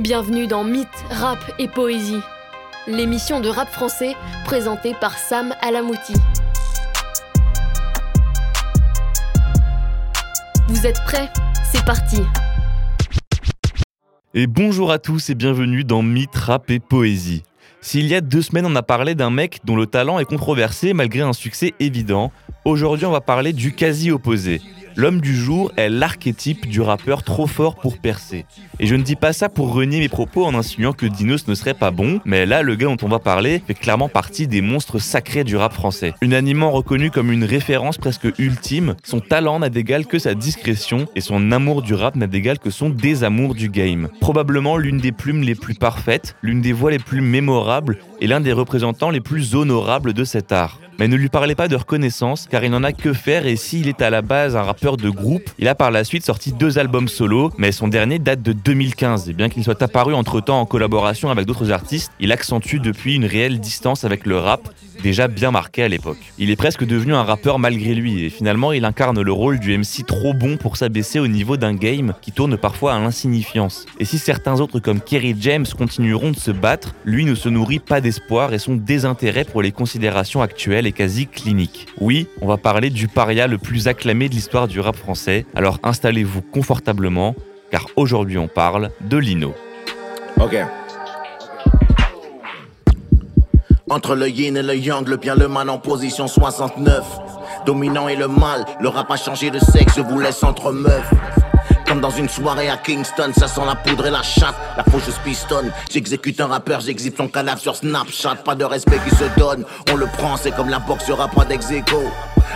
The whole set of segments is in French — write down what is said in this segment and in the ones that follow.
Bienvenue dans Mythe, Rap et Poésie, l'émission de rap français présentée par Sam Alamouti. Vous êtes prêts? C'est parti Et bonjour à tous et bienvenue dans Mythe, Rap et Poésie. S'il y a deux semaines on a parlé d'un mec dont le talent est controversé malgré un succès évident, aujourd'hui on va parler du quasi opposé. L'homme du jour est l'archétype du rappeur trop fort pour percer. Et je ne dis pas ça pour renier mes propos en insinuant que Dinos ne serait pas bon, mais là, le gars dont on va parler fait clairement partie des monstres sacrés du rap français. Unanimement reconnu comme une référence presque ultime, son talent n'a d'égal que sa discrétion et son amour du rap n'a d'égal que son désamour du game. Probablement l'une des plumes les plus parfaites, l'une des voix les plus mémorables et l'un des représentants les plus honorables de cet art. Mais ne lui parlez pas de reconnaissance, car il n'en a que faire et s'il est à la base un rappeur de groupe, il a par la suite sorti deux albums solo, mais son dernier date de 2015. Et bien qu'il soit apparu entre-temps en collaboration avec d'autres artistes, il accentue depuis une réelle distance avec le rap, déjà bien marqué à l'époque. Il est presque devenu un rappeur malgré lui, et finalement il incarne le rôle du MC trop bon pour s'abaisser au niveau d'un game qui tourne parfois à l'insignifiance. Et si certains autres comme Kerry James continueront de se battre, lui ne se nourrit pas d'espoir et son désintérêt pour les considérations actuelles est quasi clinique. Oui, on va parler du paria le plus acclamé de l'histoire du rap français, alors installez-vous confortablement, car aujourd'hui on parle de Lino. Ok. Entre le yin et le yang, le bien le mal en position 69. Dominant et le mal, le rap a changé de sexe, je vous laisse entre meufs. Comme dans une soirée à Kingston, ça sent la poudre et la chatte, la faucheuse pistonne. J'exécute un rappeur, j'exhibe son cadavre sur Snapchat, pas de respect qui se donne. On le prend, c'est comme la boxe, y'aura pas dex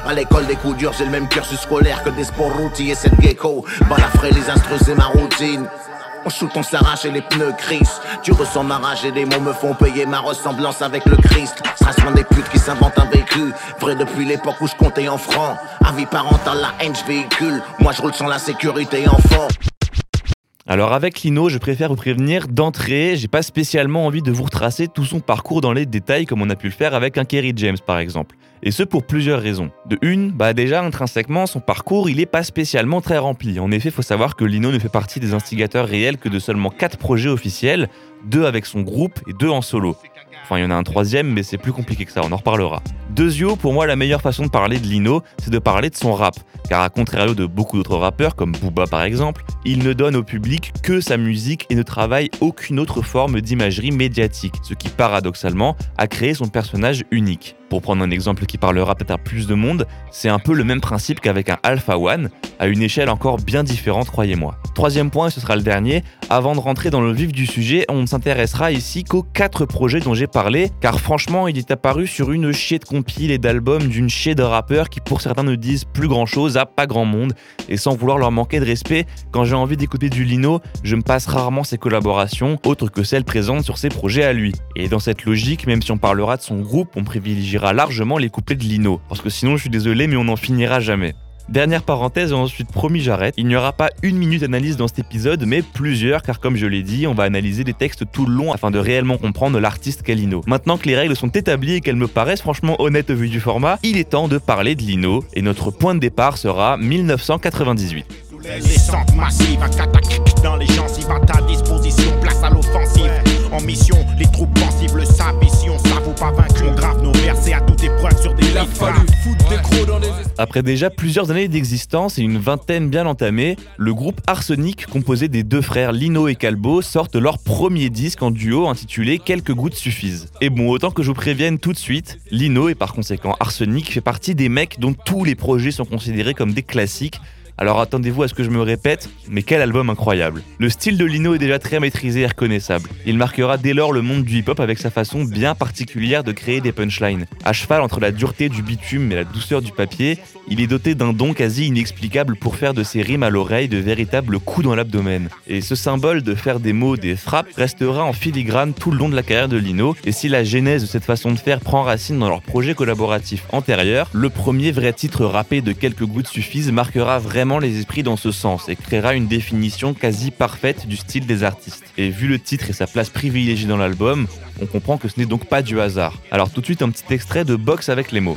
À l'école des coups durs, j'ai le même cursus scolaire que des sports routiers et cette gecko. Balafré les instrus, c'est ma routine. On shoot, on s'arrache et les pneus crissent. Tu ressens ma rage et les mots me font payer ma ressemblance avec le Christ. Stressement des putes qui s'inventent un vécu. Vrai depuis l'époque où je comptais en francs. Avis parental, la haine, véhicule. Moi je roule sans la sécurité enfant. Alors avec Lino, je préfère vous prévenir d'entrée, j'ai pas spécialement envie de vous retracer tout son parcours dans les détails comme on a pu le faire avec un Kerry James par exemple. Et ce pour plusieurs raisons. De une, bah déjà intrinsèquement, son parcours il est pas spécialement très rempli. En effet, faut savoir que Lino ne fait partie des instigateurs réels que de seulement 4 projets officiels, deux avec son groupe et deux en solo. Enfin, il y en a un troisième, mais c'est plus compliqué que ça, on en reparlera. Deuxio, pour moi, la meilleure façon de parler de Lino, c'est de parler de son rap. Car à contrario de beaucoup d'autres rappeurs, comme Booba par exemple, il ne donne au public que sa musique et ne travaille aucune autre forme d'imagerie médiatique, ce qui paradoxalement a créé son personnage unique. Pour prendre un exemple qui parlera peut-être à plus de monde, c'est un peu le même principe qu'avec un Alpha One, à une échelle encore bien différente, croyez-moi. Troisième point, et ce sera le dernier, avant de rentrer dans le vif du sujet, on ne s'intéressera ici qu'aux quatre projets dont j'ai parlé, car franchement, il est apparu sur une chier de compil et d'albums d'une chier de rappeurs qui pour certains ne disent plus grand chose à pas grand monde, et sans vouloir leur manquer de respect, quand j'ai envie d'écouter du Lino, je me passe rarement ses collaborations, autres que celles présentes sur ses projets à lui. Et dans cette logique, même si on parlera de son groupe, on privilégiera largement les couplets de Lino, parce que sinon je suis désolé mais on n'en finira jamais. Dernière parenthèse et ensuite promis j'arrête. Il n'y aura pas une minute d'analyse dans cet épisode, mais plusieurs, car comme je l'ai dit, on va analyser les textes tout le long afin de réellement comprendre l'artiste qu'est Lino. Maintenant que les règles sont établies et qu'elles me paraissent franchement honnêtes vu du format, il est temps de parler de Lino, et notre point de départ sera 1998. Les massives, un dans les gencives à ta disposition, place à l'offensive. En mission, les troupes pensives le savent, ici on s'avoue pas vaincu, on grave nos versets à toute épreuve sur des Il a fallu foutre des crocs dans les... Après déjà plusieurs années d'existence et une vingtaine bien entamée, le groupe Arsenic, composé des deux frères Lino et Calbo, sortent leur premier disque en duo intitulé Quelques gouttes suffisent. Et bon, autant que je vous prévienne tout de suite, Lino et par conséquent Arsenic fait partie des mecs dont tous les projets sont considérés comme des classiques alors attendez-vous à ce que je me répète, mais quel album incroyable. Le style de Lino est déjà très maîtrisé et reconnaissable. Il marquera dès lors le monde du hip-hop avec sa façon bien particulière de créer des punchlines. À cheval entre la dureté du bitume et la douceur du papier, il est doté d'un don quasi inexplicable pour faire de ses rimes à l'oreille de véritables coups dans l'abdomen. Et ce symbole de faire des mots des frappes restera en filigrane tout le long de la carrière de Lino, et si la genèse de cette façon de faire prend racine dans leur projet collaboratif antérieur, le premier vrai titre rappé de quelques gouttes suffisent marquera vraiment les esprits dans ce sens et créera une définition quasi parfaite du style des artistes. Et vu le titre et sa place privilégiée dans l'album, on comprend que ce n'est donc pas du hasard. Alors tout de suite un petit extrait de Box avec les mots.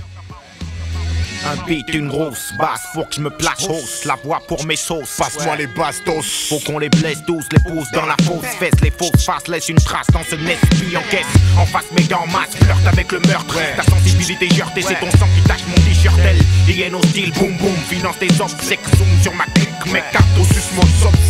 Un beat, une grosse basse, faut que je me place hausse. La voix pour mes sauces. Passe-moi les bastos. Faut qu'on les blesse tous, les pousse dans la fausse fesse. Les fausses faces laissent une trace dans ce nest, puis en caisse. En face, mes gants masse, flirte avec le meurtre. Ta sensibilité jeurtée, c'est ton sang qui tâche mon t-shirt. Elle, hyène au style, boum boum, finance des obsèques. Zoom sur ma clique, mes cartes au sucement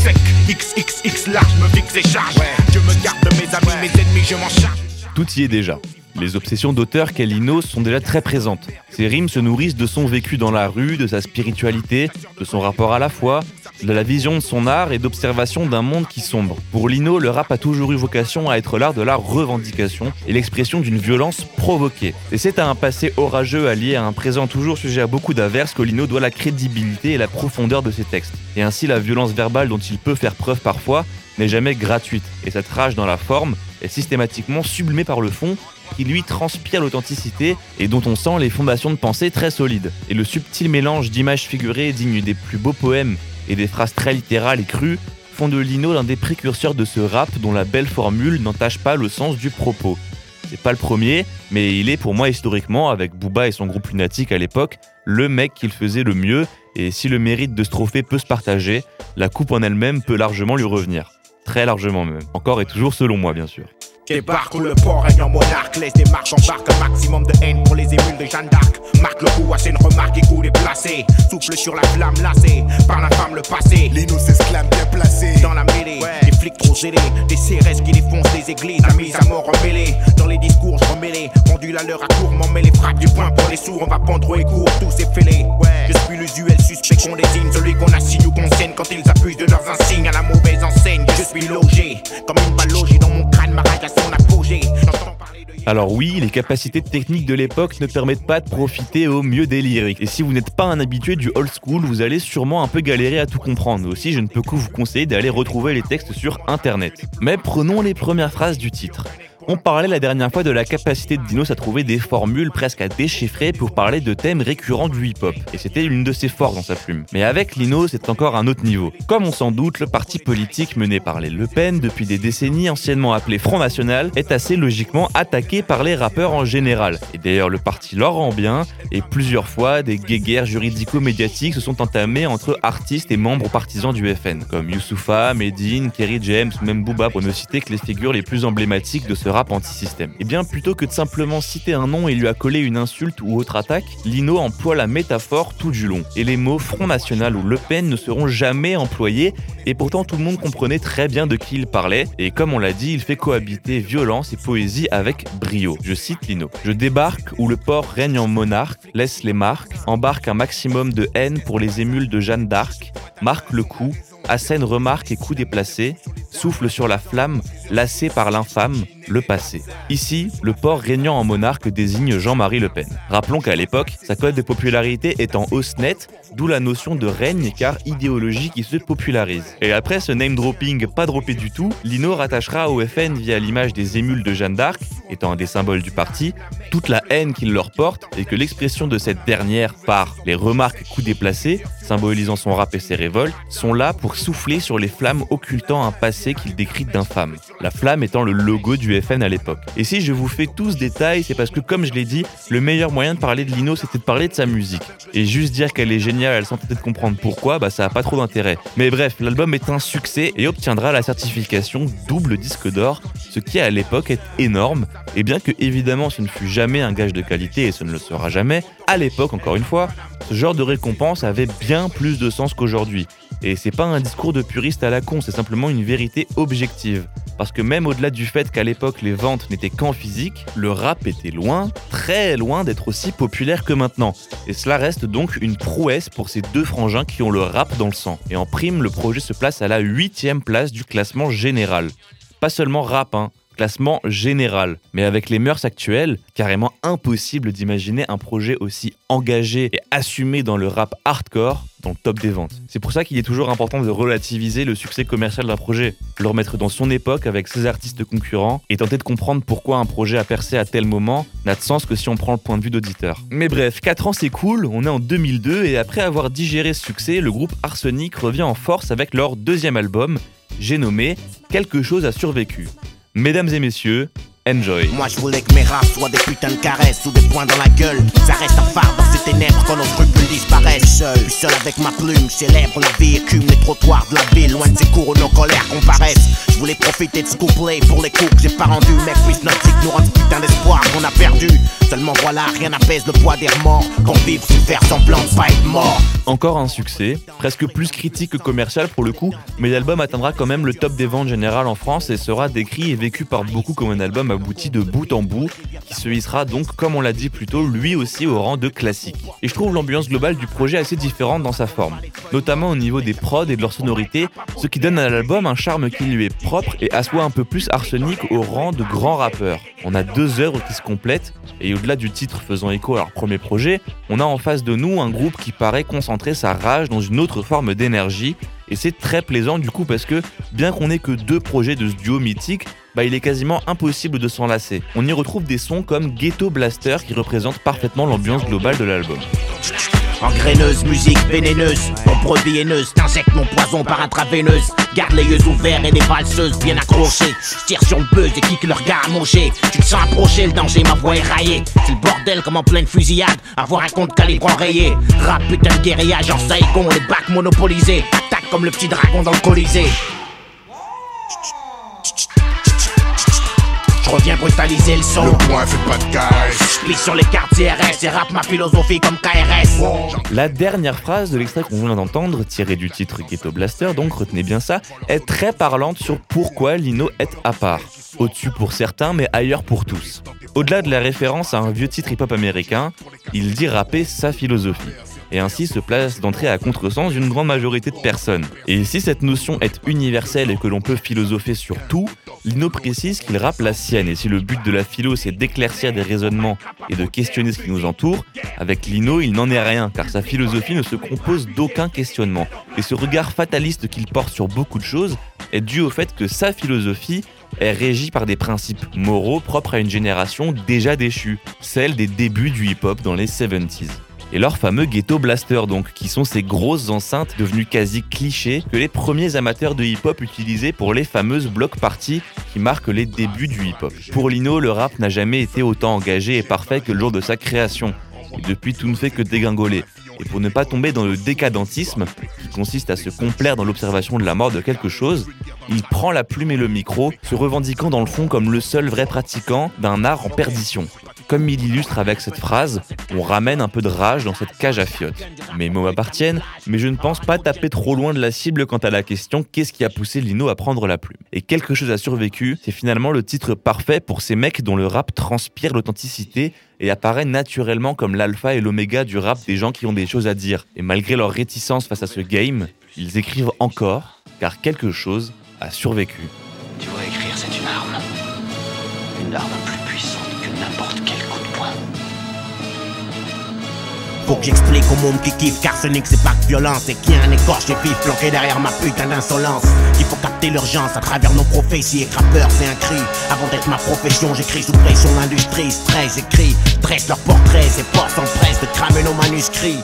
sec. XXX large, me fixe et charge. Je me garde de mes amis, mes ennemis, je m'en charge. Tout y est déjà. Les obsessions d'auteur qu'est Lino sont déjà très présentes. Ses rimes se nourrissent de son vécu dans la rue, de sa spiritualité, de son rapport à la foi, de la vision de son art et d'observation d'un monde qui sombre. Pour Lino, le rap a toujours eu vocation à être l'art de la revendication et l'expression d'une violence provoquée. Et c'est à un passé orageux allié à un présent toujours sujet à beaucoup d'averses que Lino doit la crédibilité et la profondeur de ses textes. Et ainsi la violence verbale dont il peut faire preuve parfois n'est jamais gratuite, et cette rage dans la forme est systématiquement sublimée par le fond qui lui transpire l'authenticité et dont on sent les fondations de pensée très solides. Et le subtil mélange d'images figurées dignes des plus beaux poèmes et des phrases très littérales et crues font de Lino l'un des précurseurs de ce rap dont la belle formule n'entache pas le sens du propos. C'est pas le premier, mais il est pour moi historiquement, avec Booba et son groupe lunatique à l'époque, le mec qu'il faisait le mieux, et si le mérite de ce trophée peut se partager, la coupe en elle-même peut largement lui revenir. Très largement même. Encore et toujours selon moi bien sûr. Débarque où le port règne en monarque, laisse des marques, embarque un maximum de haine pour les émules de Jeanne d'Arc. Marque le coup, assez une remarque et coup déplacé. Souffle sur la flamme lassée, par la femme le passé. Lino s'exclame bien placé. Dans la mêlée, des flics trop zélés, des CRS qui défoncent les églises, la mise à mort remêlée. Dans les discours, je remêlés, pendule à l'heure à court, m'en met les frappes du point pour les sourds, on va pendre et court, tous ces fêlés. Je suis l'usuel suspect qu'on désigne, celui qu'on assigne ou qu'on scène quand ils abusent de leurs insignes à la mauvaise enseigne. Je suis logé, comme une balle logée dans mon crâne, ma Alors oui, les capacités techniques de l'époque ne permettent pas de profiter au mieux des lyriques. Et si vous n'êtes pas un habitué du old school, vous allez sûrement un peu galérer à tout comprendre. Aussi, je ne peux que vous conseiller d'aller retrouver les textes sur internet. Mais prenons les premières phrases du titre. On parlait la dernière fois de la capacité de Dinos à trouver des formules presque à déchiffrer pour parler de thèmes récurrents du hip-hop. Et c'était l'une de ses forces dans sa plume. Mais avec Lino, c'est encore un autre niveau. Comme on s'en doute, le parti politique mené par les Le Pen depuis des décennies, anciennement appelé Front National, est assez logiquement attaqué par les rappeurs en général. Et d'ailleurs, le parti leur rend bien, et plusieurs fois, des guéguerres juridico-médiatiques se sont entamées entre artistes et membres partisans du FN, comme Youssoufa, Medine, Kerry James, même Booba, pour ne citer que les figures les plus emblématiques de ce rap anti-système. Et bien, plutôt que de simplement citer un nom et lui accoler une insulte ou autre attaque, Lino emploie la métaphore tout du long. Et les mots Front National ou Le Pen ne seront jamais employés, et pourtant tout le monde comprenait très bien de qui il parlait, et comme on l'a dit, il fait cohabiter violence et poésie avec brio. Je cite Lino. Je débarque où le port règne en monarque, laisse les marques, embarque un maximum de haine pour les émules de Jeanne d'Arc, marque le coup, assène remarque et coup déplacé, souffle sur la flamme, lassé par l'infâme, le passé. Ici, le port régnant en monarque désigne Jean-Marie Le Pen. Rappelons qu'à l'époque, sa cote de popularité est en hausse nette, d'où la notion de règne car idéologie qui se popularise. Et après ce name dropping pas droppé du tout, Lino rattachera au FN via l'image des émules de Jeanne d'Arc, étant un des symboles du parti, toute la haine qu'il leur porte et que l'expression de cette dernière par les remarques coups déplacés, symbolisant son rap et ses révoltes, sont là pour souffler sur les flammes occultant un passé qu'il décrit d'infâme. La flamme étant le logo du Et si je vous fais tous détails, c'est parce que comme je l'ai dit, le meilleur moyen de parler de Lino, c'était de parler de sa musique. Et juste dire qu'elle est géniale, elle sans de comprendre pourquoi, bah ça a pas trop d'intérêt. Mais bref, l'album est un succès et obtiendra la certification double disque d'or, ce qui à l'époque est énorme. Et bien que évidemment ce ne fut jamais un gage de qualité et ce ne le sera jamais, à l'époque encore une fois, ce genre de récompense avait bien plus de sens qu'aujourd'hui. Et c'est pas un discours de puriste à la con, c'est simplement une vérité objective. Parce que même au-delà du fait qu'à l'époque les ventes n'étaient qu'en physique, le rap était loin, très loin d'être aussi populaire que maintenant. Et cela reste donc une prouesse pour ces deux frangins qui ont le rap dans le sang. Et en prime, le projet se place à la huitième place du classement général. Pas seulement rap, hein, classement général. Mais avec les mœurs actuelles, carrément impossible d'imaginer un projet aussi engagé et assumé dans le rap hardcore dans le top des ventes. C'est pour ça qu'il est toujours important de relativiser le succès commercial d'un projet, le remettre dans son époque avec ses artistes concurrents et tenter de comprendre pourquoi un projet a percé à tel moment n'a de sens que si on prend le point de vue d'auditeur. Mais bref, 4 ans c'est cool, on est en 2002 et après avoir digéré ce succès, le groupe Arsenic revient en force avec leur deuxième album, j'ai nommé Quelque chose a survécu. Mesdames et messieurs, Enjoy. Moi je voulais que mes rats soient des putains de caresses ou des points dans la gueule. Ça reste un phare dans ces ténèbres quand nos scrupules disparaissent. Seul, seul avec ma plume, célèbre la vie, les trottoirs de la ville, loin de ces cours où nos colères comparaissent. Je voulais profiter de ce couplet pour les coups que j'ai pas rendus. Mec, puisse notre cycle nous rend ce putain d'espoir qu'on a perdu. Seulement voilà, rien n'apaise le poids des remords. Qu'on vive c'est faire semblant de pas être mort. Encore un succès, presque plus critique que commercial pour le coup, mais l'album atteindra quand même le top des ventes générales en France et sera décrit et vécu par beaucoup comme un album abouti de bout en bout, qui se hissera donc, comme on l'a dit plus tôt, lui aussi au rang de classique. Et je trouve l'ambiance globale du projet assez différente dans sa forme, notamment au niveau des prods et de leur sonorité, ce qui donne à l'album un charme qui lui est propre et assoit un peu plus arsenic au rang de grand rappeur. On a deux œuvres qui se complètent, et au-delà du titre faisant écho à leur premier projet, on a en face de nous un groupe qui paraît sa rage dans une autre forme d'énergie, et c'est très plaisant du coup parce que, bien qu'on ait que deux projets de ce duo mythique, bah il est quasiment impossible de s'en lasser. On y retrouve des sons comme Ghetto Blaster qui représentent parfaitement l'ambiance globale de l'album. Engraineuse, musique vénéneuse, mon produit haineuse, t'injectes mon poison par intraveineuse. Garde les yeux ouverts et des valseuses bien accrochées. Tire sur le buzz et kick le regard moché. Tu te sens approcher, le danger, ma voix est raillée. C'est le bordel comme en pleine fusillade, avoir un compte calibre enrayé. Rap, putain de guérillage en Saigon, les bacs monopolisés. Attaque comme le petit dragon dans le colisée. Je reviens brutaliser le son. Le point fait pas de sur les cartes CRS et rap ma philosophie comme KRS. La dernière phrase de l'extrait qu'on vient d'entendre, tiré du titre Ghetto Blaster, donc retenez bien ça, est très parlante sur pourquoi Lino est à part. Au-dessus pour certains, mais ailleurs pour tous. Au-delà de la référence à un vieux titre hip-hop américain, il dit rapper sa philosophie et ainsi se place d'entrée à contresens d'une grande majorité de personnes. Et si cette notion est universelle et que l'on peut philosopher sur tout, Lino précise qu'il rappe la sienne, et si le but de la philo c'est d'éclaircir des raisonnements et de questionner ce qui nous entoure, avec Lino il n'en est rien, car sa philosophie ne se compose d'aucun questionnement. Et ce regard fataliste qu'il porte sur beaucoup de choses est dû au fait que sa philosophie est régie par des principes moraux propres à une génération déjà déchue, celle des débuts du hip-hop dans les 70s et leur fameux ghetto blaster donc, qui sont ces grosses enceintes devenues quasi clichés que les premiers amateurs de hip-hop utilisaient pour les fameuses block parties qui marquent les débuts du hip-hop. Pour Lino, le rap n'a jamais été autant engagé et parfait que le jour de sa création. Et depuis, tout ne fait que dégringoler. Et pour ne pas tomber dans le décadentisme, qui consiste à se complaire dans l'observation de la mort de quelque chose, il prend la plume et le micro, se revendiquant dans le fond comme le seul vrai pratiquant d'un art en perdition. Comme il illustre avec cette phrase, on ramène un peu de rage dans cette cage à fiottes. Mes mots m'appartiennent, mais je ne pense pas taper trop loin de la cible quant à la question qu'est-ce qui a poussé Lino à prendre la plume? Et quelque chose a survécu, c'est finalement le titre parfait pour ces mecs dont le rap transpire l'authenticité et apparaît naturellement comme l'alpha et l'oméga du rap des gens qui ont des choses à dire. Et malgré leur réticence face à ce game, ils écrivent encore, car quelque chose a survécu. Tu vois, écrire, c'est une arme. Une arme plus Faut que j'explique au monde qui kiffe qu'arsenic c'est pas que violence. Et a un écorché vif planqué derrière ma putain d'insolence. Il faut capter l'urgence à travers nos prophéties. Et rappeur c'est un cri. Avant d'être ma profession j'écris sous pression l'industrie. Stress écrit, dresse leur portrait Ces portes s'empressent de cramer nos manuscrits.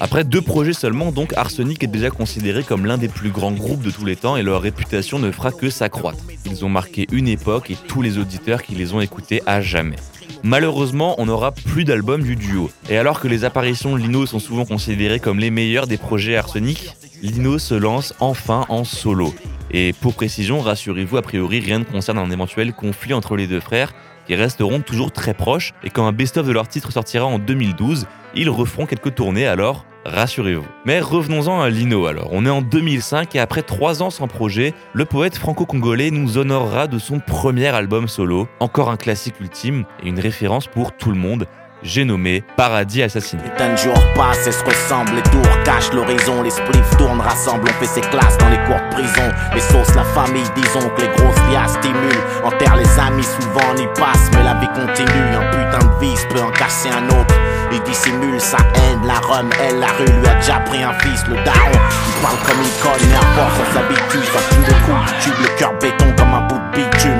Après deux projets seulement, donc Arsenic est déjà considéré comme l'un des plus grands groupes de tous les temps et leur réputation ne fera que s'accroître. Ils ont marqué une époque et tous les auditeurs qui les ont écoutés à jamais. Malheureusement, on n'aura plus d'album du duo. Et alors que les apparitions de Lino sont souvent considérées comme les meilleures des projets Arsenic, Lino se lance enfin en solo. Et pour précision, rassurez-vous, a priori, rien ne concerne un éventuel conflit entre les deux frères, qui resteront toujours très proches, et quand un best-of de leur titre sortira en 2012, ils referont quelques tournées alors, rassurez-vous. Mais revenons-en à Lino alors. On est en 2005 et après trois ans sans projet, le poète franco-congolais nous honorera de son premier album solo, encore un classique ultime et une référence pour tout le monde. J'ai nommé Paradis Assassiné. Les jour passent et se ressemblent, les tours cachent l'horizon, les spliffs tournent, rassemblent, on fait ses classes dans les cours de prison. Les sauces, la famille, disons que les grosses liasses stimulent. Enterre les amis, souvent on y passe, mais la vie continue. Un putain de vice peut en casser un autre. Il dissimule sa haine, la rhum, elle, la rue lui a déjà pris un fils, le daron. Il parle comme il mais à force on s'habitue, ça tue le coup, tu tube le cœur béton comme un bout de bitume,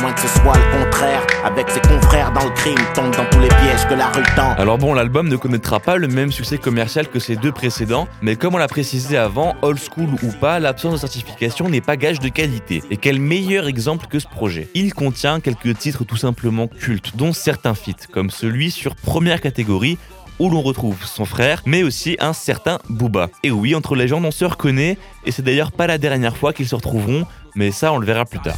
moins que ce soit le contraire. Avec ses confrères dans le crime, tombe dans tous les pièges que la rue. Alors bon, l'album ne connaîtra pas le même succès commercial que ses deux précédents, mais comme on l'a précisé avant, old school ou pas, l'absence de certification n'est pas gage de qualité. Et quel meilleur exemple que ce projet? Il contient quelques titres tout simplement cultes, dont certains feats, comme celui sur première catégorie où l'on retrouve son frère, mais aussi un certain Booba. Et oui, entre les gens, on se reconnaît, et c'est d'ailleurs pas la dernière fois qu'ils se retrouveront, mais ça on le verra plus tard.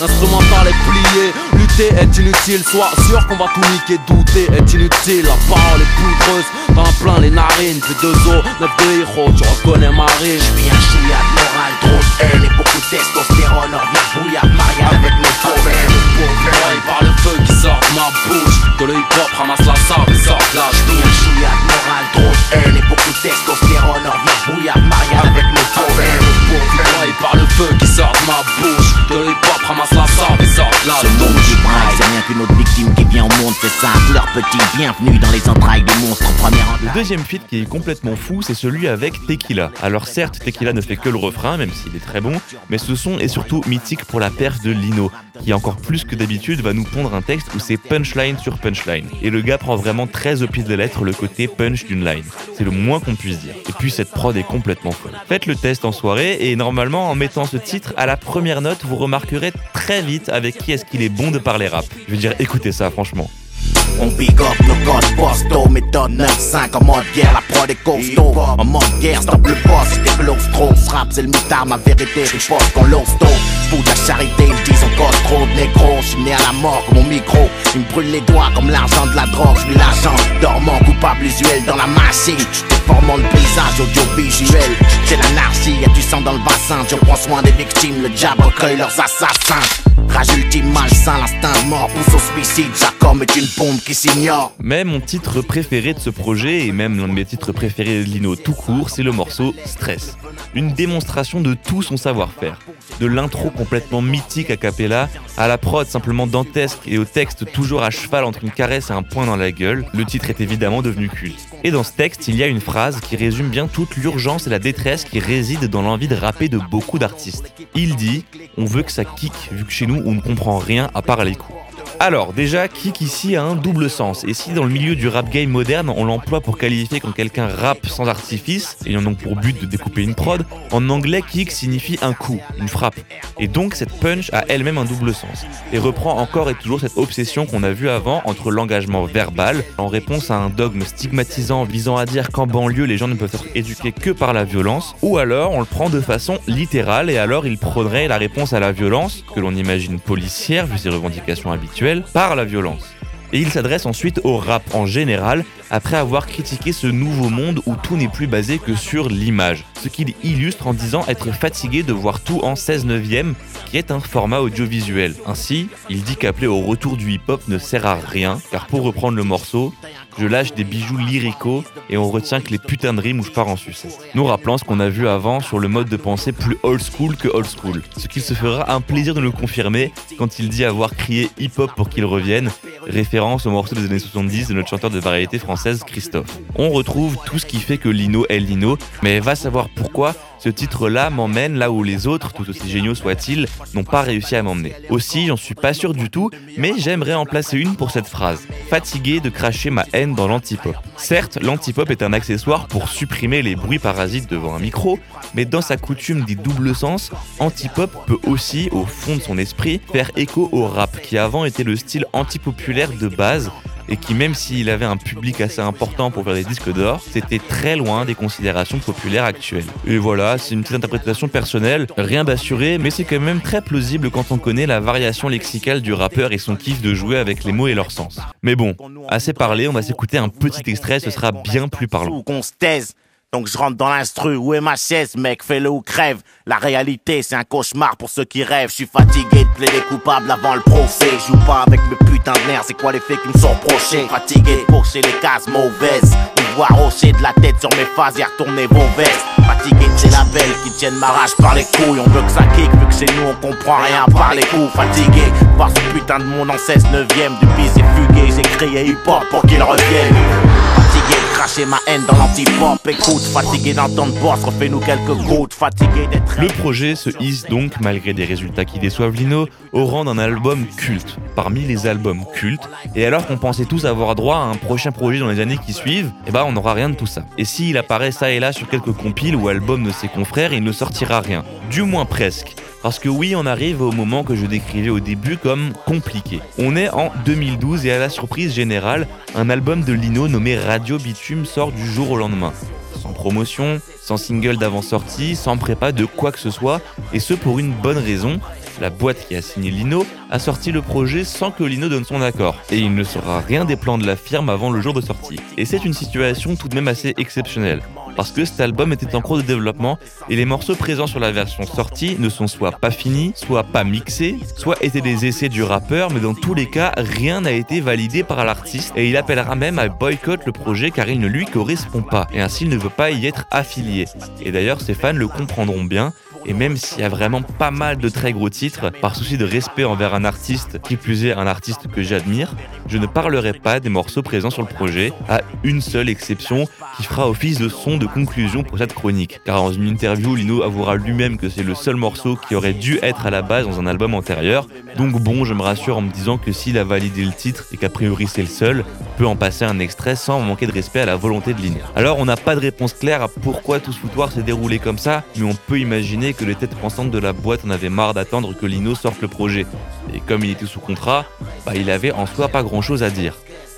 L'instrumental est plié, lutter est inutile, sois sûr qu'on va tout niquer, douter est inutile, la parole est poudreuse, t'en plein les narines, fais deux os, neuf de héros, tu reconnais Marine. Je suis un chouïa de morale, trop qu'une autre victime qui vient au monde, c'est simple. Leur petit bienvenue dans les entrailles des monstres en première Le deuxième feat qui est complètement fou, c'est celui avec Tequila. Alors certes, Tequila ne fait que le refrain, même s'il est très bon, mais ce son est surtout mythique pour la perf de Lino, qui encore plus que d'habitude va nous pondre un texte où c'est punchline sur punchline. Et le gars prend vraiment très au pied de la lettre le côté punch d'une line. C'est le moins qu'on puisse dire. Et puis cette prod est complètement folle. Faites le test en soirée et normalement en mettant ce titre à la première note, vous remarquerez très vite avec qui est-ce qu'il est bon de parler rap. Je veux dire, écoutez ça franchement. On big up nos codes postaux, méthode 9-5 en mode guerre, la prod est costaud. En mode guerre, stop le boss, des trop rap, c'est le mitard, ma vérité, riposte. Fous de la charité, ils disent cause trop de négro. J'suis né à la mort comme mon micro, il me brûle les doigts comme l'argent de la drogue. J'suis l'agent, dormant, coupable usuel dans la machine. Déformant le paysage audiovisuel. C'est l'anarchie, y'a du sang dans le bassin. Je prends soin des victimes, le diable recueille leurs assassins. Rage ultime, malsain, l'instinct mort pousse au suicide. Jacob est une pompe qui s'ignore. Mais mon titre préféré de ce projet, et même l'un de mes titres préférés de Lino tout court, c'est le morceau Stress. Une démonstration de tout son savoir-faire. De l'intro complètement mythique a cappella, à la prod simplement dantesque et au texte toujours à cheval entre une caresse et un poing dans la gueule, le titre est évidemment devenu culte. Et dans ce texte, il y a une phrase qui résume bien toute l'urgence et la détresse qui réside dans l'envie de rapper de beaucoup d'artistes. Il dit On veut que ça kick, vu que chez nous on ne comprend rien à part les coups. Alors, déjà, kick ici a un double sens. Et si dans le milieu du rap game moderne, on l'emploie pour qualifier quand quelqu'un rappe sans artifice, ayant donc pour but de découper une prod, en anglais, kick signifie un coup, une frappe. Et donc, cette punch a elle-même un double sens. Et reprend encore et toujours cette obsession qu'on a vue avant entre l'engagement verbal, en réponse à un dogme stigmatisant visant à dire qu'en banlieue, les gens ne peuvent être éduqués que par la violence, ou alors on le prend de façon littérale, et alors il prônerait la réponse à la violence, que l'on imagine policière vu ses revendications habituelles, par la violence. Et il s'adresse ensuite au rap en général, après avoir critiqué ce nouveau monde où tout n'est plus basé que sur l'image. Ce qu'il illustre en disant être fatigué de voir tout en 16 neuvième, qui est un format audiovisuel. Ainsi, il dit qu'appeler au retour du hip-hop ne sert à rien, car pour reprendre le morceau, je lâche des bijoux lyricaux et on retient que les putains de rimes où je pars en sucette. Nous rappelant ce qu'on a vu avant sur le mode de pensée plus old school que old school. Ce qu'il se fera un plaisir de nous confirmer quand il dit avoir crié hip-hop pour qu'il revienne, référence au morceau des années 70 de notre chanteur de variété On retrouve tout ce qui fait que Lino est Lino, mais va savoir pourquoi ce titre-là m'emmène là où les autres, tout aussi géniaux soient-ils, n'ont pas réussi à m'emmener. Aussi, j'en suis pas sûr du tout, mais j'aimerais en placer une pour cette phrase. Fatigué de cracher ma haine dans l'antipop. Certes, l'antipop est un accessoire pour supprimer les bruits parasites devant un micro, mais dans sa coutume des doubles sens, antipop peut aussi, au fond de son esprit, faire écho au rap, qui avant était le style antipopulaire de base, et qui même s'il avait un public assez important pour faire des disques d'or, c'était très loin des considérations populaires actuelles. Et voilà, c'est une petite interprétation personnelle, rien d'assuré, mais c'est quand même très plausible quand on connaît la variation lexicale du rappeur et son kiff de jouer avec les mots et leur sens. Mais bon, assez parlé, on va s'écouter un petit extrait, ce sera bien plus parlant. Donc je rentre dans l'instru, où est ma chaise, mec, fais-le ou crève. La réalité, c'est un cauchemar pour ceux qui rêvent. Je suis fatigué de plaider coupable avant le procès. Je joue pas avec mes putains de nerfs, c'est quoi les faits qui me sont reprochés? Fatigué de pocher les cases mauvaises. Vous voir rocher de la tête sur mes phases et retourner vos vestes. Fatigué de ces labels qui tiennent ma rage par les couilles. On veut que ça kick, vu que chez nous on comprend rien par les coups. Fatigué voir ce putain de monde en 16 neuvième du bis et fugué. J'ai crié hip hop pour qu'il revienne. Fatigué de cracher ma haine dans l'anti-pop. Écoute, fatigué d'entendre boss, refais-nous quelques gouttes, fatigué d'être. Le projet se hisse donc, malgré des résultats qui déçoivent Lino, au rang d'un album culte, parmi les albums cultes. Et alors qu'on pensait tous avoir droit à un prochain projet dans les années qui suivent, eh ben on n'aura rien de tout ça. Et s'il apparaît ça et là sur quelques compiles ou albums de ses confrères, il ne sortira rien. Du moins presque. Parce que oui, on arrive au moment que je décrivais au début comme compliqué. On est en 2012 et à la surprise générale, un album de Lino nommé Radio Bitume sort du jour au lendemain. Sans promotion, sans single d'avant-sortie, sans prépa de quoi que ce soit, et ce pour une bonne raison. La boîte qui a signé Lino a sorti le projet sans que Lino donne son accord, et il ne sera rien des plans de la firme avant le jour de sortie. Et c'est une situation tout de même assez exceptionnelle parce que cet album était en cours de développement et les morceaux présents sur la version sortie ne sont soit pas finis, soit pas mixés, soit étaient des essais du rappeur, mais dans tous les cas, rien n'a été validé par l'artiste et il appellera même à boycott le projet car il ne lui correspond pas et ainsi il ne veut pas y être affilié. Et d'ailleurs, ses fans le comprendront bien et même s'il y a vraiment pas mal de très gros titres, par souci de respect envers un artiste, qui plus est un artiste que j'admire, je ne parlerai pas des morceaux présents sur le projet, à une seule exception qui fera office de son de conclusion pour cette chronique. Car dans une interview, Lino avouera lui-même que c'est le seul morceau qui aurait dû être à la base dans un album antérieur. Donc bon, je me rassure en me disant que s'il a validé le titre et qu'a priori c'est le seul, peut en passer un extrait sans manquer de respect à la volonté de Lino. Alors on n'a pas de réponse claire à pourquoi tout ce foutoir s'est déroulé comme ça, mais on peut imaginer que les têtes pensantes de la boîte en avaient marre d'attendre que Lino sorte le projet. Et comme il était sous contrat, bah, il avait en soi pas grand chose à dire.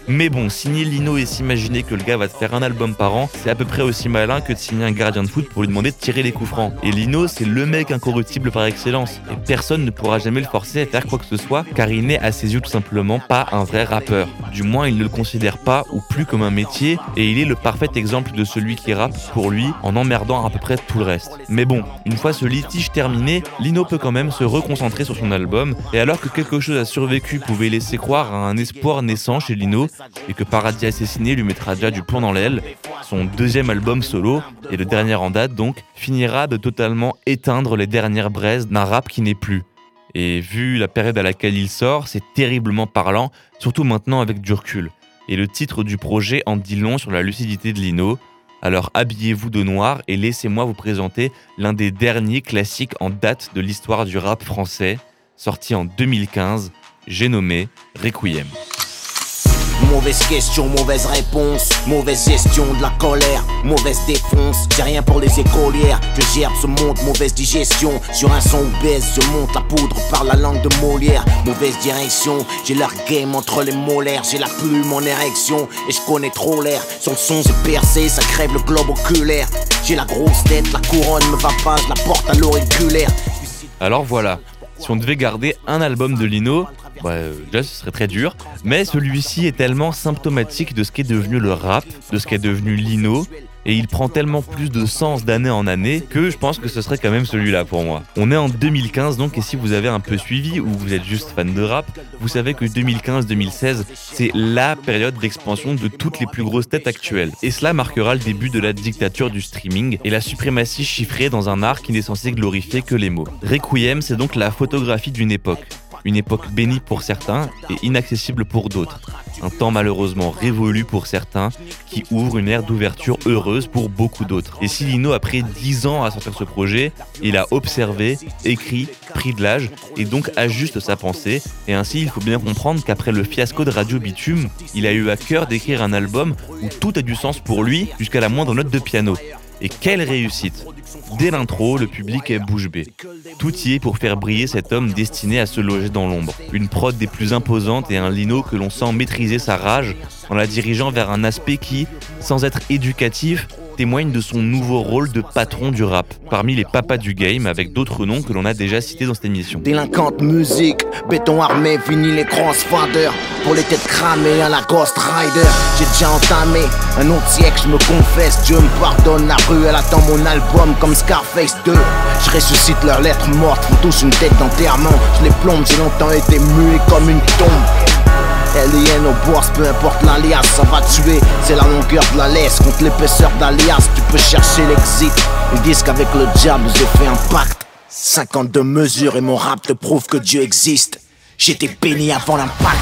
Mais bon, signer Lino et s'imaginer que le gars va te faire un album par an, c'est à peu près aussi malin que de signer un gardien de foot pour lui demander de tirer les coups francs. Et Lino, c'est le mec incorruptible par excellence. Et personne ne pourra jamais le forcer à faire quoi que ce soit, car il n'est à ses yeux tout simplement pas un vrai rappeur. Du moins, il ne le considère pas ou plus comme un métier, et il est le parfait exemple de celui qui rappe pour lui en emmerdant à peu près tout le reste. Mais bon, une fois ce litige terminé, Lino peut quand même se reconcentrer sur son album, et alors que quelque chose a survécu pouvait laisser croire à un espoir naissant chez Lino, et que Paradis Assassiné lui mettra déjà du plomb dans l'aile, son deuxième album solo, et le dernier en date donc, finira de totalement éteindre les dernières braises d'un rap qui n'est plus. Et vu la période à laquelle il sort, c'est terriblement parlant, surtout maintenant avec du recul. Et le titre du projet en dit long sur la lucidité de Lino. Alors habillez-vous de noir et laissez-moi vous présenter l'un des derniers classiques en date de l'histoire du rap français, sorti en 2015, j'ai nommé Requiem. Mauvaise question, mauvaise réponse, mauvaise gestion de la colère, mauvaise défonce. J'ai rien pour les écolières, je gerbe ce monde, mauvaise digestion. Sur un son obèse, je monte la poudre par la langue de Molière. Mauvaise direction, j'ai leur game entre les molaires, j'ai la plume en érection et je connais trop l'air. Son son c'est percé, ça crève le globe oculaire. J'ai la grosse tête, la couronne me va pas, je la porte à l'auriculaire. Alors voilà, si on devait garder un album de Lino, bah, euh, déjà ce serait très dur, mais celui-ci est tellement symptomatique de ce qu'est devenu le rap, de ce qu'est devenu Lino, et il prend tellement plus de sens d'année en année que je pense que ce serait quand même celui-là pour moi. On est en 2015 donc et si vous avez un peu suivi ou vous êtes juste fan de rap, vous savez que 2015-2016 c'est la période d'expansion de toutes les plus grosses têtes actuelles. Et cela marquera le début de la dictature du streaming et la suprématie chiffrée dans un art qui n'est censé glorifier que les mots. Requiem c'est donc la photographie d'une époque une époque bénie pour certains et inaccessible pour d'autres. Un temps malheureusement révolu pour certains qui ouvre une ère d'ouverture heureuse pour beaucoup d'autres. Et si Lino, après 10 ans à sortir ce projet, il a observé, écrit, pris de l'âge et donc ajuste sa pensée. Et ainsi, il faut bien comprendre qu'après le fiasco de Radio Bitume, il a eu à cœur d'écrire un album où tout a du sens pour lui jusqu'à la moindre note de piano. Et quelle réussite Dès l'intro, le public est bouche bée. Tout y est pour faire briller cet homme destiné à se loger dans l'ombre. Une prod des plus imposantes et un lino que l'on sent maîtriser sa rage en la dirigeant vers un aspect qui, sans être éducatif, témoigne de son nouveau rôle de patron du rap, parmi les papas du game, avec d'autres noms que l'on a déjà cités dans cette émission. Délinquante musique, béton armé, fini les crossfaders. Pour les têtes cramées à la Ghost Rider. J'ai déjà entamé un autre siècle, je me confesse. Dieu me pardonne, la rue elle attend mon album comme Scarface 2. Je ressuscite leurs lettres mortes, font tous une tête d'enterrement. Je les plombe, j'ai longtemps été muet comme une tombe. Alien au bourse, peu importe l'alias, ça va tuer. C'est la longueur de la laisse contre l'épaisseur d'alias. Tu peux chercher l'exit. Ils disent qu'avec le diable, j'ai fait un pacte. 52 mesures et mon rap te prouve que Dieu existe. J'étais béni avant l'impact.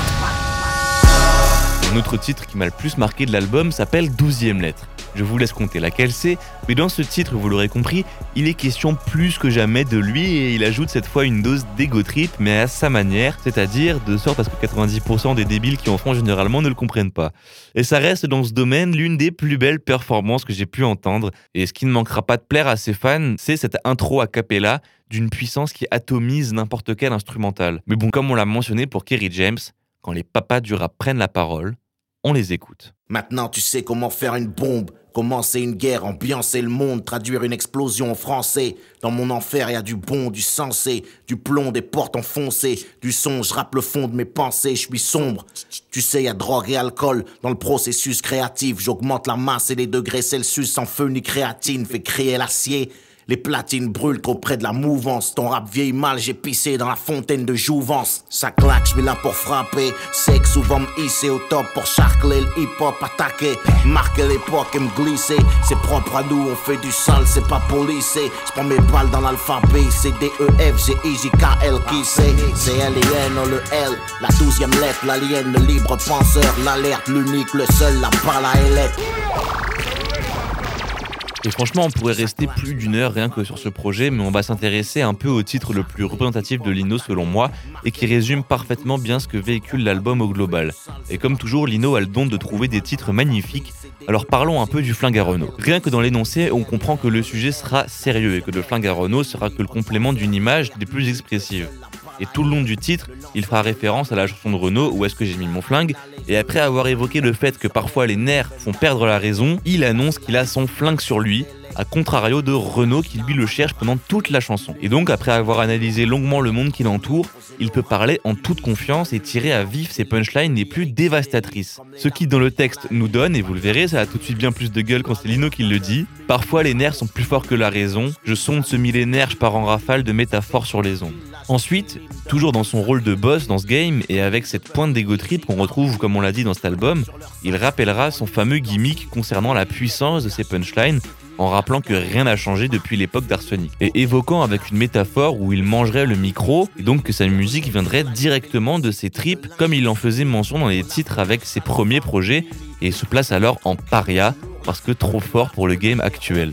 autre titre qui m'a le plus marqué de l'album s'appelle 12e lettre. Je vous laisse compter laquelle c'est, mais dans ce titre, vous l'aurez compris, il est question plus que jamais de lui et il ajoute cette fois une dose d'ego mais à sa manière, c'est-à-dire de sorte à ce que 90% des débiles qui en font généralement ne le comprennent pas. Et ça reste dans ce domaine l'une des plus belles performances que j'ai pu entendre, et ce qui ne manquera pas de plaire à ses fans, c'est cette intro a cappella d'une puissance qui atomise n'importe quel instrumental. Mais bon, comme on l'a mentionné pour Kerry James, quand les papas du rap prennent la parole, on les écoute. Maintenant, tu sais comment faire une bombe, commencer une guerre, ambiancer le monde, traduire une explosion en français. Dans mon enfer, y a du bon, du sensé, du plomb, des portes enfoncées, du son, je rappe le fond de mes pensées, je suis sombre. Tu sais, y a drogue et alcool dans le processus créatif. J'augmente la masse et les degrés Celsius sans feu ni créatine, fait créer l'acier. Les platines brûlent trop près de la mouvance. Ton rap vieille mal, j'ai pissé dans la fontaine de jouvence. Ça claque, je là pour frapper. C'est que souvent me hisser au top pour charcler le hip-hop attaquer. Marquer l'époque et me glisser. C'est propre à nous, on fait du sale, c'est pas policé. Je prends mes balles dans l'alphabet. C'est D, E, F, G, I, J, K, L, qui c'est. C'est L N, le L. La douzième lettre, l'alien, le libre penseur. L'alerte, l'unique, le seul, la balle à lettre. Et franchement, on pourrait rester plus d'une heure rien que sur ce projet, mais on va s'intéresser un peu au titre le plus représentatif de Lino selon moi, et qui résume parfaitement bien ce que véhicule l'album au global. Et comme toujours, Lino a le don de trouver des titres magnifiques, alors parlons un peu du flingue à Renault. Rien que dans l'énoncé, on comprend que le sujet sera sérieux et que le flingue à Renault sera que le complément d'une image des plus expressives. Et tout le long du titre, il fera référence à la chanson de Renault Où est-ce que j'ai mis mon flingue? Et après avoir évoqué le fait que parfois les nerfs font perdre la raison, il annonce qu'il a son flingue sur lui, à contrario de Renault qui lui le cherche pendant toute la chanson. Et donc après avoir analysé longuement le monde qui l'entoure, il peut parler en toute confiance et tirer à vif ses punchlines les plus dévastatrices. Ce qui dans le texte nous donne, et vous le verrez, ça a tout de suite bien plus de gueule quand c'est Lino qui le dit, parfois les nerfs sont plus forts que la raison, je sonde ce millénaire, je pars en rafale de métaphores sur les ondes. Ensuite, toujours dans son rôle de boss dans ce game et avec cette pointe d'ego trip qu'on retrouve comme on l'a dit dans cet album, il rappellera son fameux gimmick concernant la puissance de ses punchlines en rappelant que rien n'a changé depuis l'époque d'Arsenic, et évoquant avec une métaphore où il mangerait le micro, et donc que sa musique viendrait directement de ses tripes, comme il en faisait mention dans les titres avec ses premiers projets, et se place alors en paria, parce que trop fort pour le game actuel.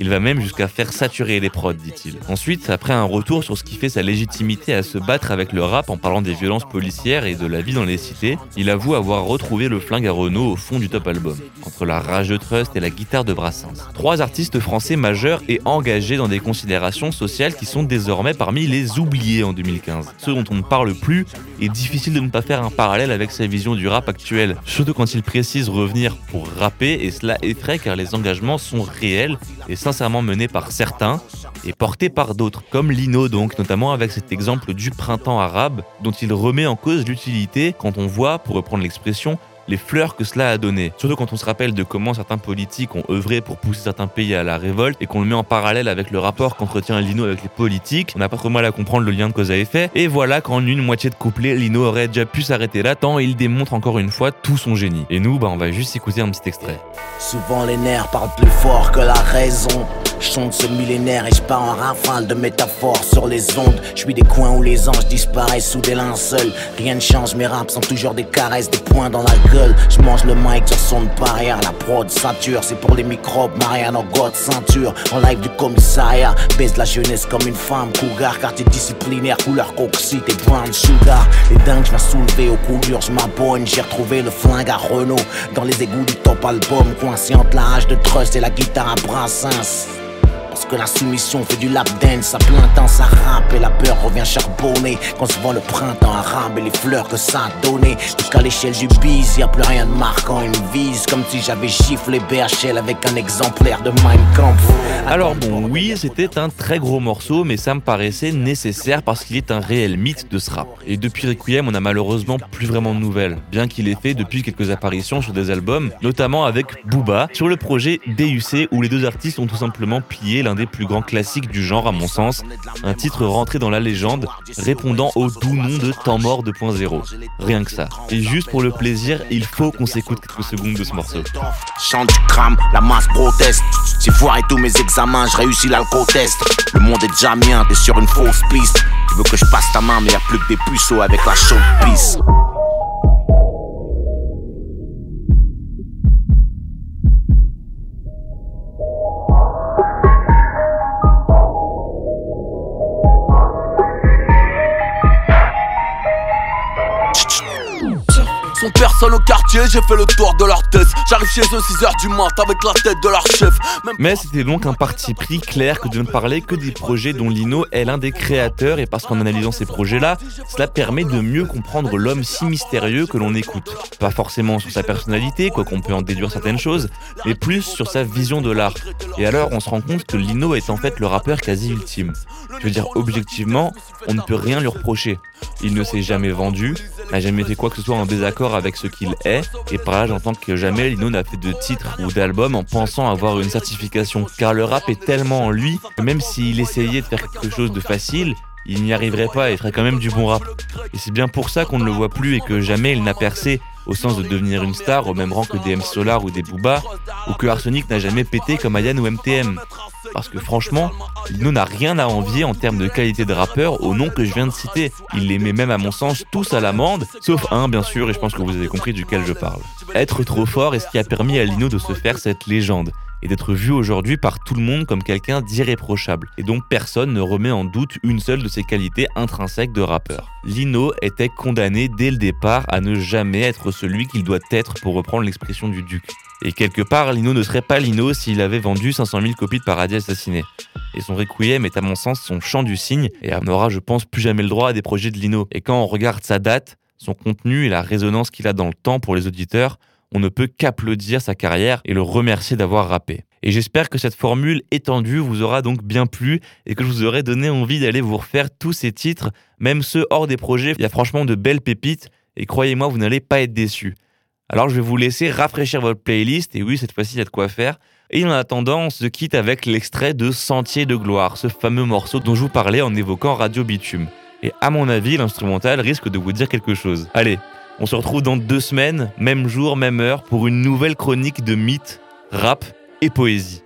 Il va même jusqu'à faire saturer les prods, dit-il. Ensuite, après un retour sur ce qui fait sa légitimité à se battre avec le rap en parlant des violences policières et de la vie dans les cités, il avoue avoir retrouvé le flingue à Renault au fond du top album, entre la rage de Trust et la guitare de Brassens. Trois artistes français majeurs et engagés dans des considérations sociales qui sont désormais parmi les oubliés en 2015. Ceux dont on ne parle plus, est difficile de ne pas faire un parallèle avec sa vision du rap actuel, surtout quand il précise revenir pour rapper, et cela effraie car les engagements sont réels et sincèrement mené par certains et porté par d'autres, comme Lino donc, notamment avec cet exemple du printemps arabe dont il remet en cause l'utilité quand on voit, pour reprendre l'expression, les fleurs que cela a donné. Surtout quand on se rappelle de comment certains politiques ont œuvré pour pousser certains pays à la révolte et qu'on le met en parallèle avec le rapport qu'entretient Lino avec les politiques. On n'a pas trop mal à comprendre le lien de cause à effet. Et voilà qu'en une moitié de couplet, Lino aurait déjà pu s'arrêter là tant il démontre encore une fois tout son génie. Et nous, bah, on va juste écouter un petit extrait. Souvent les nerfs parlent plus fort que la raison. Je chante ce millénaire et je pars en rafale de métaphores sur les ondes. Je suis des coins où les anges disparaissent sous des linceuls. Rien ne change, mes raps sont toujours des caresses, des points dans la gueule. Je mange le mic sur son barrière, la prod ceinture. C'est pour les microbes, Marianne en god ceinture. En live du commissariat, baisse la jeunesse comme une femme. Cougar, quartier disciplinaire, couleur coxite et brown sugar. Les dingues, je soulevé au coulures, je m'abonne. J'ai retrouvé le flingue à Renault dans les égouts du top album. Coincé entre la hache de trust et la guitare à Brassens. Que la soumission fait du lap dance, ça plein temps ça rampe et la peur revient charbonner. Quand se voit le printemps arabe et les fleurs que ça a donné. Jusqu'à l'échelle du bise, y a plus rien de marquant, une vise. Comme si j'avais giflé BHL avec un exemplaire de Mein Kampf. Alors bon, oui, c'était un très gros morceau, mais ça me paraissait nécessaire parce qu'il est un réel mythe de ce rap. Et depuis Requiem, on a malheureusement plus vraiment de nouvelles, bien qu'il ait fait depuis quelques apparitions sur des albums, notamment avec Booba, sur le projet DUC, où les deux artistes ont tout simplement plié un des plus grands classiques du genre à mon sens, un titre rentré dans la légende, répondant au doux nom de Temps mort 2.0. Rien que ça. Et juste pour le plaisir, il faut qu'on s'écoute quelques secondes de ce morceau. Chant du crame, la masse proteste. J'ai foiré tous mes examens, je réussis l'alco-test. Le monde est déjà mien, t'es sur une fausse piste. Tu veux que je passe ta main, mais y a plus que des puceaux avec la chaude piste. Personne au quartier, j'ai fait le tour de leur tête. J'arrive chez eux 6h du mat avec la tête de leur chef. Mais c'était donc un parti pris clair que de ne parler que des projets dont Lino est l'un des créateurs et parce qu'en analysant ces projets-là, cela permet de mieux comprendre l'homme si mystérieux que l'on écoute. Pas forcément sur sa personnalité, quoi qu'on peut en déduire certaines choses, mais plus sur sa vision de l'art. Et alors on se rend compte que Lino est en fait le rappeur quasi ultime. Je veux dire, objectivement, on ne peut rien lui reprocher. Il ne s'est jamais vendu, n'a jamais fait quoi que ce soit en désaccord avec ce qu'il est, et par là j'entends que jamais Lino n'a fait de titre ou d'album en pensant avoir une certification. Car le rap est tellement en lui que même s'il essayait de faire quelque chose de facile, il n'y arriverait pas et ferait quand même du bon rap. Et c'est bien pour ça qu'on ne le voit plus et que jamais il n'a percé au sens de devenir une star au même rang que des M Solar ou des Booba, ou que Arsenic n'a jamais pété comme Ayan ou MTM. Parce que franchement, Lino n'a rien à envier en termes de qualité de rappeur au nom que je viens de citer. Il les met même à mon sens tous à l'amende, sauf un bien sûr, et je pense que vous avez compris duquel je parle. Être trop fort est ce qui a permis à Lino de se faire cette légende et d'être vu aujourd'hui par tout le monde comme quelqu'un d'irréprochable, et donc personne ne remet en doute une seule de ses qualités intrinsèques de rappeur. Lino était condamné dès le départ à ne jamais être celui qu'il doit être pour reprendre l'expression du duc. Et quelque part, Lino ne serait pas Lino s'il avait vendu 500 000 copies de Paradis Assassiné. Et son Requiem est à mon sens son chant du cygne, et n'aura je pense plus jamais le droit à des projets de Lino. Et quand on regarde sa date, son contenu et la résonance qu'il a dans le temps pour les auditeurs, on ne peut qu'applaudir sa carrière et le remercier d'avoir rappé. Et j'espère que cette formule étendue vous aura donc bien plu et que je vous aurai donné envie d'aller vous refaire tous ces titres, même ceux hors des projets. Il y a franchement de belles pépites et croyez-moi, vous n'allez pas être déçus. Alors je vais vous laisser rafraîchir votre playlist et oui, cette fois-ci, il y a de quoi faire. Et en attendant, on se quitte avec l'extrait de Sentier de gloire, ce fameux morceau dont je vous parlais en évoquant Radio Bitume. Et à mon avis, l'instrumental risque de vous dire quelque chose. Allez, on se retrouve dans deux semaines, même jour, même heure, pour une nouvelle chronique de mythes, rap et poésie.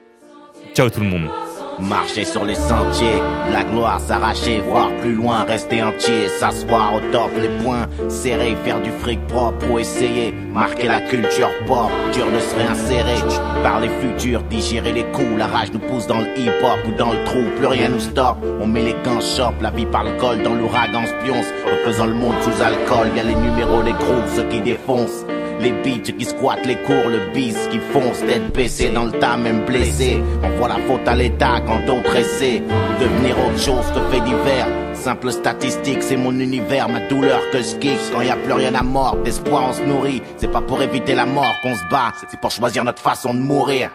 Ciao tout le monde. Marcher sur les sentiers, la gloire s'arracher, voir plus loin, rester entier, s'asseoir au top, les poings serrés, faire du fric propre ou essayer, marquer la culture pop, dur de se réinsérer, par les digérer les coups, la rage nous pousse dans le hip-hop ou dans le trou, plus rien nous stoppe, on met les gants shop, la vie par le col, dans l'ouragan spionce, refaisant le monde sous alcool, y a les numéros des groupes, ceux qui défoncent, les beats qui squattent les cours, le bis qui fonce, tête baissée dans le tas, même blessé. On voit la faute à l'état quand d'autres essaient devenir autre chose que fait divers. Simple statistique, c'est mon univers, ma douleur que je kick. Quand y a plus rien à mort, d'espoir on se nourrit. C'est pas pour éviter la mort qu'on se bat, c'est pour choisir notre façon de mourir.